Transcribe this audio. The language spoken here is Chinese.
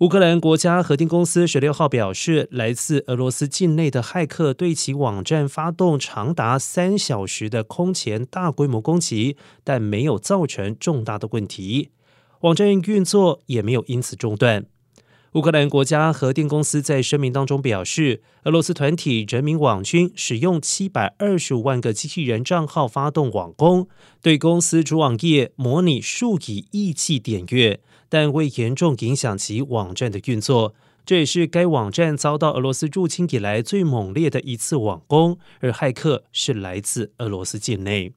乌克兰国家核电公司十六号表示，来自俄罗斯境内的骇客对其网站发动长达三小时的空前大规模攻击，但没有造成重大的问题，网站运作也没有因此中断。乌克兰国家核电公司在声明当中表示，俄罗斯团体人民网军使用七百二十五万个机器人账号发动网攻，对公司主网页模拟数以亿计点阅，但未严重影响其网站的运作。这也是该网站遭到俄罗斯入侵以来最猛烈的一次网攻，而骇客是来自俄罗斯境内。